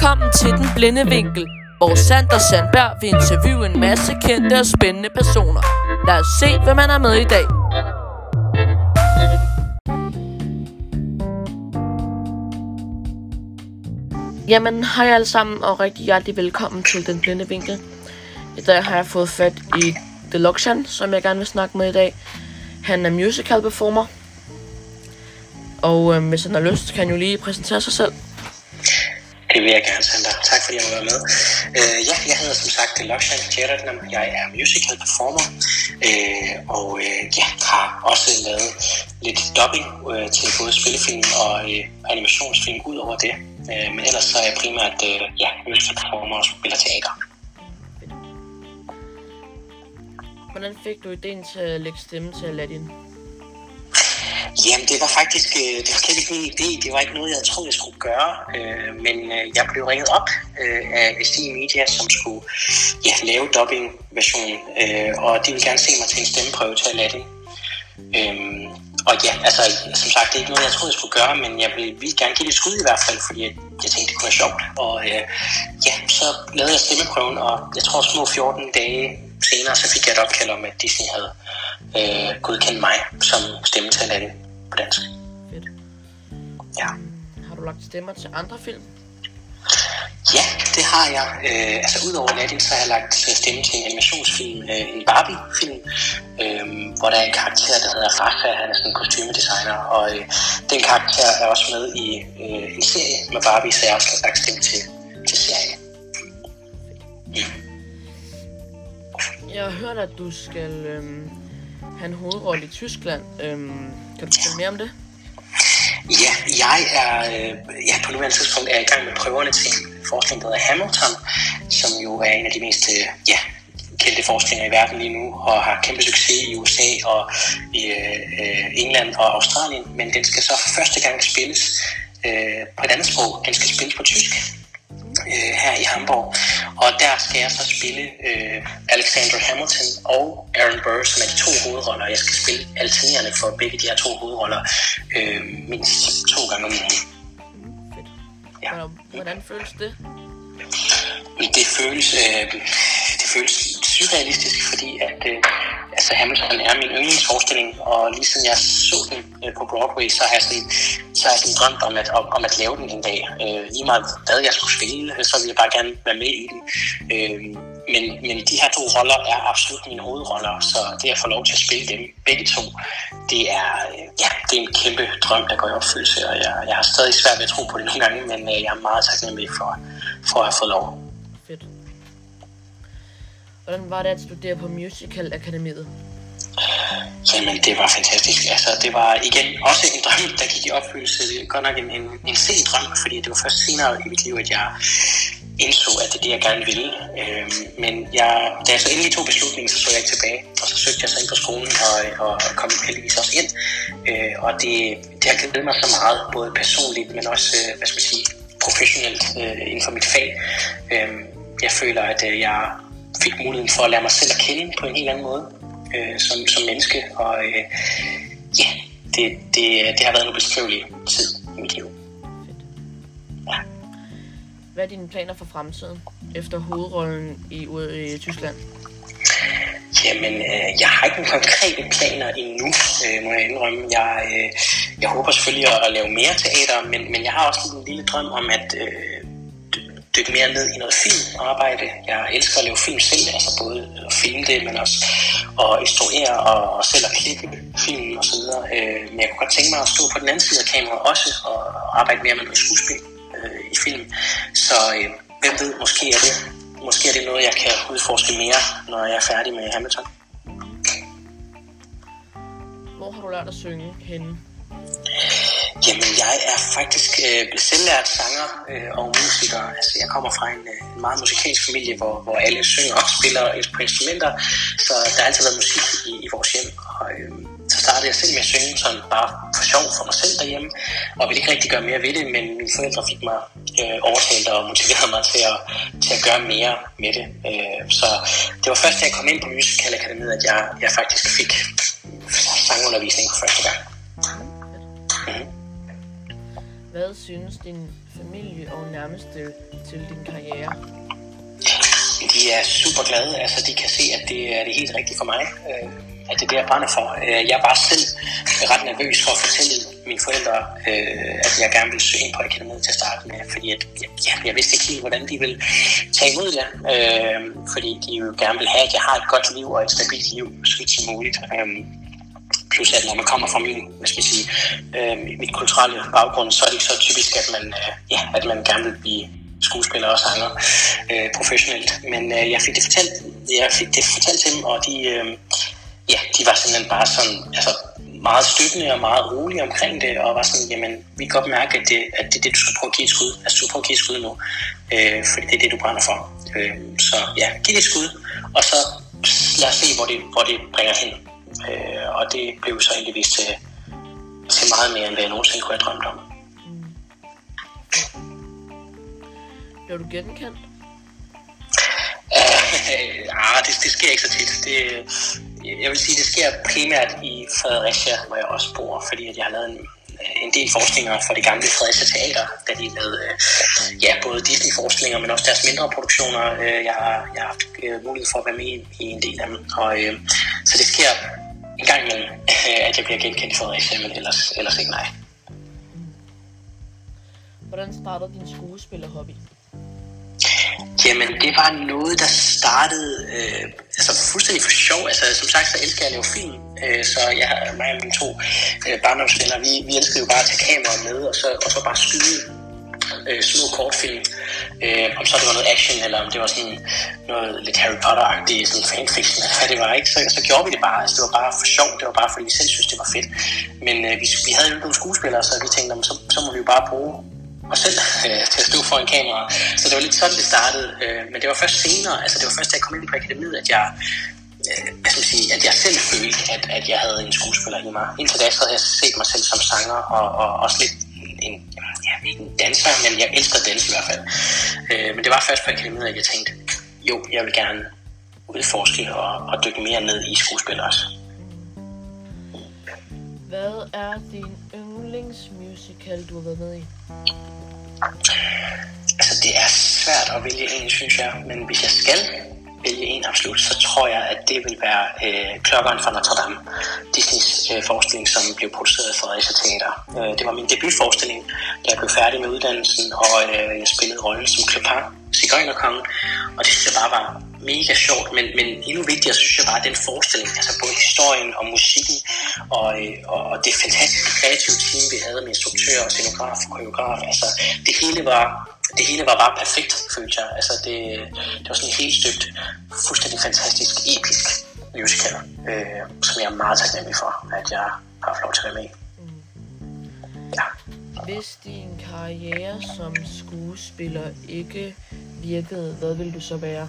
Velkommen til Den Blinde Vinkel, hvor Sander Sandberg vil interviewe en masse kendte og spændende personer. Lad os se, hvem man er med i dag. Jamen, hej alle sammen, og rigtig hjertelig velkommen til Den Blinde Vinkel. I dag har jeg fået fat i Deluxian, som jeg gerne vil snakke med i dag. Han er musical performer, og øh, hvis han har lyst, kan han jo lige præsentere sig selv. Det vil jeg gerne, Sander. Tak fordi jeg må være med. Øh, ja, jeg hedder som sagt Lokshan Jeratnam. Jeg er musical performer, øh, og uh, ja, har også lavet lidt dubbing øh, til både spillefilm og øh, animationsfilm ud over det. Øh, men ellers så er jeg primært øh, ja, musical performer og spiller teater. Hvordan fik du ideen til at lægge stemme til Aladdin? Jamen, det var faktisk øh, det var ikke min idé. Det var ikke noget, jeg troede, jeg skulle gøre. Øh, men øh, jeg blev ringet op øh, af SD Media, som skulle ja, lave dubbing-versionen. Øh, og de ville gerne se mig til en stemmeprøve til Aladdin. Øh, og ja, altså, som sagt, det er ikke noget, jeg troede, jeg skulle gøre, men jeg ville, ville gerne give det et skud i hvert fald, fordi jeg, jeg tænkte, det kunne være sjovt. Og øh, ja, så lavede jeg stemmeprøven, og jeg tror små 14 dage senere, så fik jeg et opkald om, at Disney havde øh, godkendt mig som stemme til Aladdin på dansk. Fedt. Ja. Har du lagt stemmer til andre film? Ja, det har jeg. Øh, altså udover Aladdin, så har jeg lagt stemme til en animationsfilm, øh, en Barbie-film, øh, hvor der er en karakter, der hedder Rafa, han er sådan en kostymedesigner, og øh, den karakter er også med i øh, en serie med Barbie, så jeg har også lagt stemme til, til serien. Jeg har hørt, at du skal øhm, have en hovedrolle i Tyskland. Øhm, kan du fortælle mere om det? Ja, jeg er øh, ja, på nuværende tidspunkt er i gang med prøverne til en forskning, der hedder Hamilton, som jo er en af de mest øh, ja, kendte forskninger i verden lige nu, og har kæmpe succes i USA og i øh, England og Australien, men den skal så for første gang spilles øh, på et andet sprog. Den skal spilles på tysk øh, her i Hamburg. Og der skal jeg så spille øh, Alexander Hamilton og Aaron Burr, som er de to hovedroller. Jeg skal spille alternerende for begge de her to hovedroller øh, mindst to gange om ugen. Fedt. Ja. Hvordan, føles det? Det føles, øh, det føles surrealistisk, altså Hamilton er min yndlingsforestilling, og lige siden jeg så den øh, på Broadway, så har jeg sådan, så har jeg sådan drømt om at, om, om at lave den en dag. Øh, lige meget hvad jeg skulle spille, øh, så ville jeg bare gerne være med i den. Øh, men, men de her to roller er absolut mine hovedroller, så det at få lov til at spille dem begge to, det er, øh, ja, det er en kæmpe drøm, der går i opfyldelse, og jeg, jeg har stadig svært ved at tro på det nogle gange, men øh, jeg er meget taknemmelig for, for at have fået lov. Hvordan var det at studere på Musical Akademiet? Jamen, det var fantastisk. Altså, det var igen også en drøm, der gik i opfyldelse. Det godt nok en, en, en sen drøm, fordi det var først senere i mit liv, at jeg indså, at det er det, jeg gerne ville. Øhm, men jeg, da jeg så endelig tog beslutningen, så så jeg ikke tilbage. Og så søgte jeg så ind på skolen og, og kom heldigvis også ind. Øh, og det, det har givet mig så meget, både personligt, men også, øh, hvad skal man sige, professionelt øh, inden for mit fag. Øh, jeg føler, at øh, jeg fik muligheden for at lære mig selv at kende på en helt anden måde øh, som, som menneske. Og øh, ja, det, det, det har været en ubeskrivelig tid i mit liv. Ja. Hvad er dine planer for fremtiden efter hovedrollen i, i Tyskland? Jamen, øh, jeg har ikke nogen konkrete planer endnu, øh, må jeg indrømme. Jeg, øh, jeg håber selvfølgelig at, at lave mere teater, men, men jeg har også en lille drøm om at øh, dykke mere ned i noget filmarbejde. Jeg elsker at lave film selv, altså både at filme det, men også at instruere og, og selv at klippe film og så videre. Øh, men jeg kunne godt tænke mig at stå på den anden side af kameraet også og, og arbejde mere med noget skuespil øh, i film. Så øh, hvem ved, måske er det måske er det noget, jeg kan udforske mere, når jeg er færdig med Hamilton. Hvor har du lært at synge henne? Jamen, jeg er faktisk øh, selvlært sanger øh, og musiker. Altså, jeg kommer fra en, øh, en meget musikalsk familie, hvor, hvor alle synger og spiller på instrumenter, så der har altid været musik i, i vores hjem. Og, øh, så startede jeg selv med at synge sådan bare for sjov for mig selv derhjemme, og ville ikke rigtig gøre mere ved det, men mine forældre fik mig øh, overtalt og motiveret mig til at, til at gøre mere med det. Øh, så det var først, da jeg kom ind på Musical at jeg, jeg faktisk fik sangundervisning for første gang. Mm-hmm. Hvad synes din familie og nærmeste til din karriere? De er super glade. Altså, de kan se, at det er det helt rigtige for mig. Øh, at det er det, jeg brænder for. Øh, jeg jeg var selv ret nervøs for at fortælle mine forældre, øh, at jeg gerne ville søge ind på akademiet til at starte med, fordi at, ja, jeg vidste ikke helt, hvordan de ville tage imod det, fordi de jo gerne vil have, at jeg har et godt liv og et stabilt liv, så vidt som muligt. Plus at når man kommer fra min, hvad skal jeg sige, øh, mit kulturelle baggrund, så er det ikke så typisk, at man, øh, ja, at man gerne vil blive skuespiller og sanger øh, professionelt. Men øh, jeg fik det fortalt, jeg fik det fortalt til dem, og de, øh, ja, de var simpelthen bare sådan, altså meget støttende og meget rolige omkring det, og var sådan, jamen, vi kan godt mærke, at det, at det er det, du skal prøve at give et skud. Altså, du prøver at give et skud nu, øh, fordi det er det, du brænder for. Øh, så ja, giv det et skud, og så lad os se, hvor det, hvor det bringer hen. Øh, og det blev så egentlig vist til, til meget mere, end hvad jeg nogensinde kunne have drømt om. Blev du genkendt? Uh, ah, det, det sker ikke så tit. Det, jeg vil sige, det sker primært i Fredericia, hvor jeg også bor, fordi at jeg har lavet en, en del forskninger for det gamle Fredericia Teater, da de lavede øh, ja, både Disney-forskninger, men også deres mindre produktioner. Øh, jeg, har, jeg har haft øh, mulighed for at være med i, en del af dem. Og, øh, så det sker en gang imellem, at jeg bliver genkendt i Fredericia, men ellers, ellers ikke nej. Hvordan startede din skuespillerhobby? Jamen, det var noget, der startede øh, altså fuldstændig for sjov. Altså, som sagt, så elsker jeg at lave film. Øh, så jeg, mig og mine to øh, barndomsvenner, vi, vi elskede jo bare at tage kameraet med, og så, og så bare skyde øh, små kortfilm. Øh, om så det var noget action, eller om det var sådan noget lidt Harry Potter-agtigt, sådan fanfiction, eller hvad det var, ikke? Så, så gjorde vi det bare. Altså, det var bare for sjov. Det var bare, fordi vi selv synes, det var fedt. Men øh, vi, vi havde jo nogle skuespillere, så vi tænkte, så, så må vi jo bare bruge og selv øh, til at stå foran kamera. Så det var lidt sådan, det startede. Øh, men det var først senere, altså det var først, da jeg kom ind på akademiet, at jeg, øh, hvad skal man sige, at jeg selv følte, at, at jeg havde en skuespiller i mig. Indtil da så havde jeg set mig selv som sanger, og, og også lidt en, ja, ikke en danser, men jeg elsker at danse i hvert fald. Øh, men det var først på akademiet, at jeg tænkte, jo, jeg vil gerne udforske og, og dykke mere ned i skuespil også. Hvad er din yndlingsmusical, du har været med i? Altså, det er svært at vælge en, synes jeg. Men hvis jeg skal vælge en absolut, så tror jeg, at det vil være øh, Klokkeren fra Notre Dame. Disneys øh, forestilling, som blev produceret af Fredericia Teater. Øh, det var min debutforestilling, da jeg blev færdig med uddannelsen, og øh, jeg spillede rollen som Clopin, Sigøjnerkongen. Og det synes jeg bare var mega sjovt, men, men endnu vigtigere synes jeg bare, at den forestilling, altså både historien og musikken og, øh, og, og det fantastiske kreative team, vi havde med instruktør og scenograf og koreograf, altså det hele var, det hele var bare perfekt, følte jeg. Altså det, det var sådan helt støbt, fuldstændig fantastisk, episk musical, øh, som jeg er meget taknemmelig for, at jeg har haft lov til at være med i. Ja. Hvis din karriere som skuespiller ikke virkede, hvad ville du så være?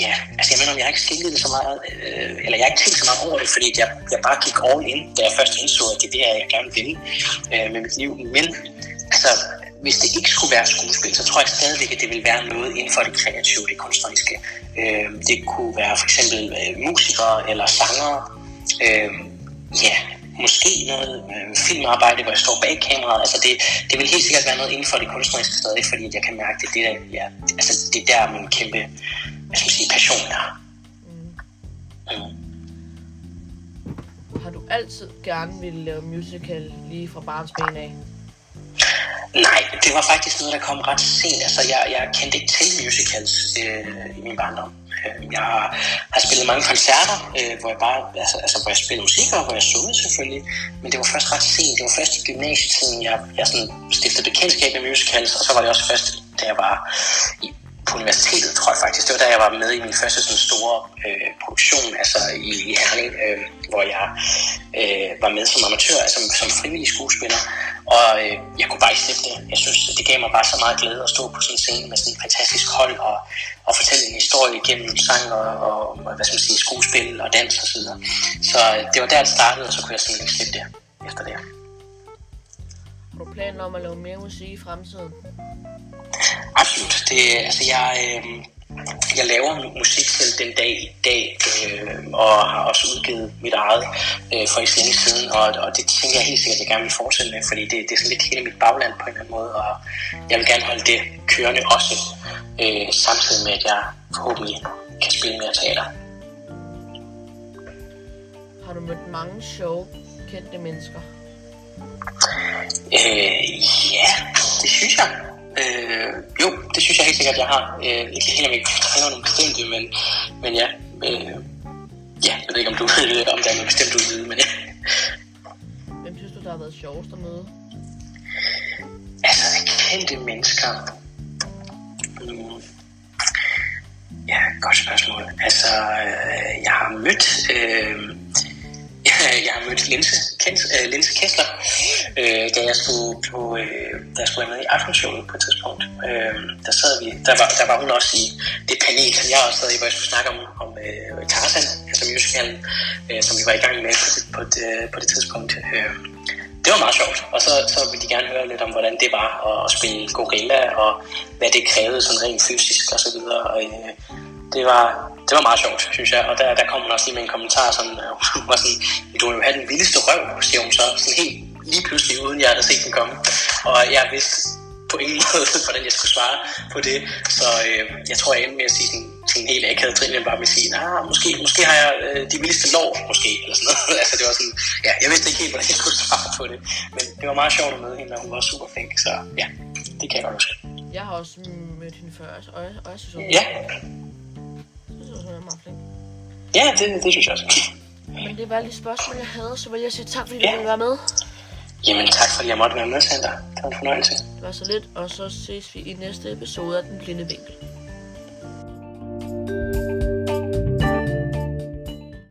Ja, altså jeg mener, jeg har ikke skænket det så meget, øh, eller jeg har ikke tænkt så meget over det, fordi jeg, jeg bare gik all in, da jeg først indså, at det er det, jeg gerne vil øh, med mit liv. Men altså, hvis det ikke skulle være skuespil, så tror jeg stadigvæk, at det vil være noget inden for det kreative, det kunstneriske. Øh, det kunne være for eksempel øh, musikere eller sangere. Øh, ja, måske noget øh, filmarbejde, hvor jeg står bag kameraet. Altså det, det vil helt sikkert være noget inden for det kunstneriske stadig, fordi jeg kan mærke, at det er det, der, ja, altså det er der min kæmpe hvad skal man sige, passion er. Mm. Mm. Har du altid gerne ville lave musical lige fra barnsben af? Nej, det var faktisk noget, der kom ret sent. Altså, jeg, jeg kendte ikke til musicals øh, i min barndom. Øh, jeg har spillet mange koncerter, øh, hvor jeg bare, altså, altså, hvor jeg spillede musik, og hvor jeg sang selvfølgelig. Men det var først ret sent. Det var først i gymnasietiden, jeg, jeg sådan stiftede bekendtskab med musicals, og så var det også først, da jeg var i på universitetet, tror jeg faktisk. Det var da jeg var med i min første sådan store øh, produktion, altså i, i Herning, øh, hvor jeg øh, var med som amatør, altså som frivillig skuespiller. Og øh, jeg kunne bare ikke slippe det. Jeg synes, det gav mig bare så meget glæde at stå på sådan en scene med sådan et fantastisk hold og, og fortælle en historie gennem sang og, og hvad skal man sige, skuespil og dans og så videre. Så øh, det var der, det startede, og så kunne jeg simpelthen ikke slippe det efter det. Har du planer om at lave mere musik i fremtiden? Absolut. Det, altså jeg, øh, jeg laver musik selv den dag i dag, øh, og har også udgivet mit eget øh, for ikke så længe siden, og, og det tænker jeg helt sikkert, at jeg gerne vil fortsætte med, fordi det, det er sådan lidt hele mit bagland på en eller anden måde, og jeg vil gerne holde det kørende også, øh, samtidig med, at jeg forhåbentlig kan spille mere teater. Har du mødt mange sjove, kendte mennesker? Øh, ja, det synes jeg. Øh, jo, det synes jeg helt sikkert, jeg har. Øh, ikke helt, om jeg kan nogle bestemte, men, men ja. Øh, ja, jeg ved ikke, om du ved, om der er noget bestemt, du ved, men ja. Hvem synes du, der har været sjovest at møde? Altså, kendte mennesker. Mm. Ja, godt spørgsmål. Altså, øh, jeg har mødt... Øh, jeg har mødt Linse, Øh, Linse Kessler, øh, da jeg skulle på, øh, da jeg skulle være med i Aftenshowet på et tidspunkt. Øh, der, sad vi, der, var, der var hun også i det panel, som jeg også sad i, hvor jeg skulle snakke om, om øh, Tarzan, altså musicalen, øh, som vi var i gang med på det, på det, øh, på det tidspunkt. Øh, det var meget sjovt, og så, så ville de gerne høre lidt om, hvordan det var at, at spille gorilla, og hvad det krævede sådan rent fysisk og så videre. Og, øh, det var, det var meget sjovt, synes jeg. Og der, der kom hun også lige med en kommentar, sådan, øh, hun var sådan, du vil jo have den vildeste røv, siger hun så, sådan helt lige pludselig, uden jeg havde set den komme. Og jeg vidste på ingen måde, hvordan jeg skulle svare på det. Så øh, jeg tror, jeg endte med at sige sådan, sådan helt akavet trin, bare med at sige, nah, måske, måske har jeg øh, de vildeste lår, måske, eller sådan noget. altså, det var sådan, ja, jeg vidste ikke helt, hvordan jeg skulle svare på det. Men det var meget sjovt at møde hende, og hun var super flink, så ja, det kan jeg godt huske. Jeg har også mødt hende før, og jeg, og jeg synes, hun, Ja, flink. ja det, det synes jeg også. Men det var alle de spørgsmål, jeg havde, så vil jeg sige tak, fordi Ja. du ville være med. Jamen tak, fordi jeg måtte være med, Sander. Det var en fornøjelse. Det var så lidt, og så ses vi i næste episode af Den Blinde Vinkel.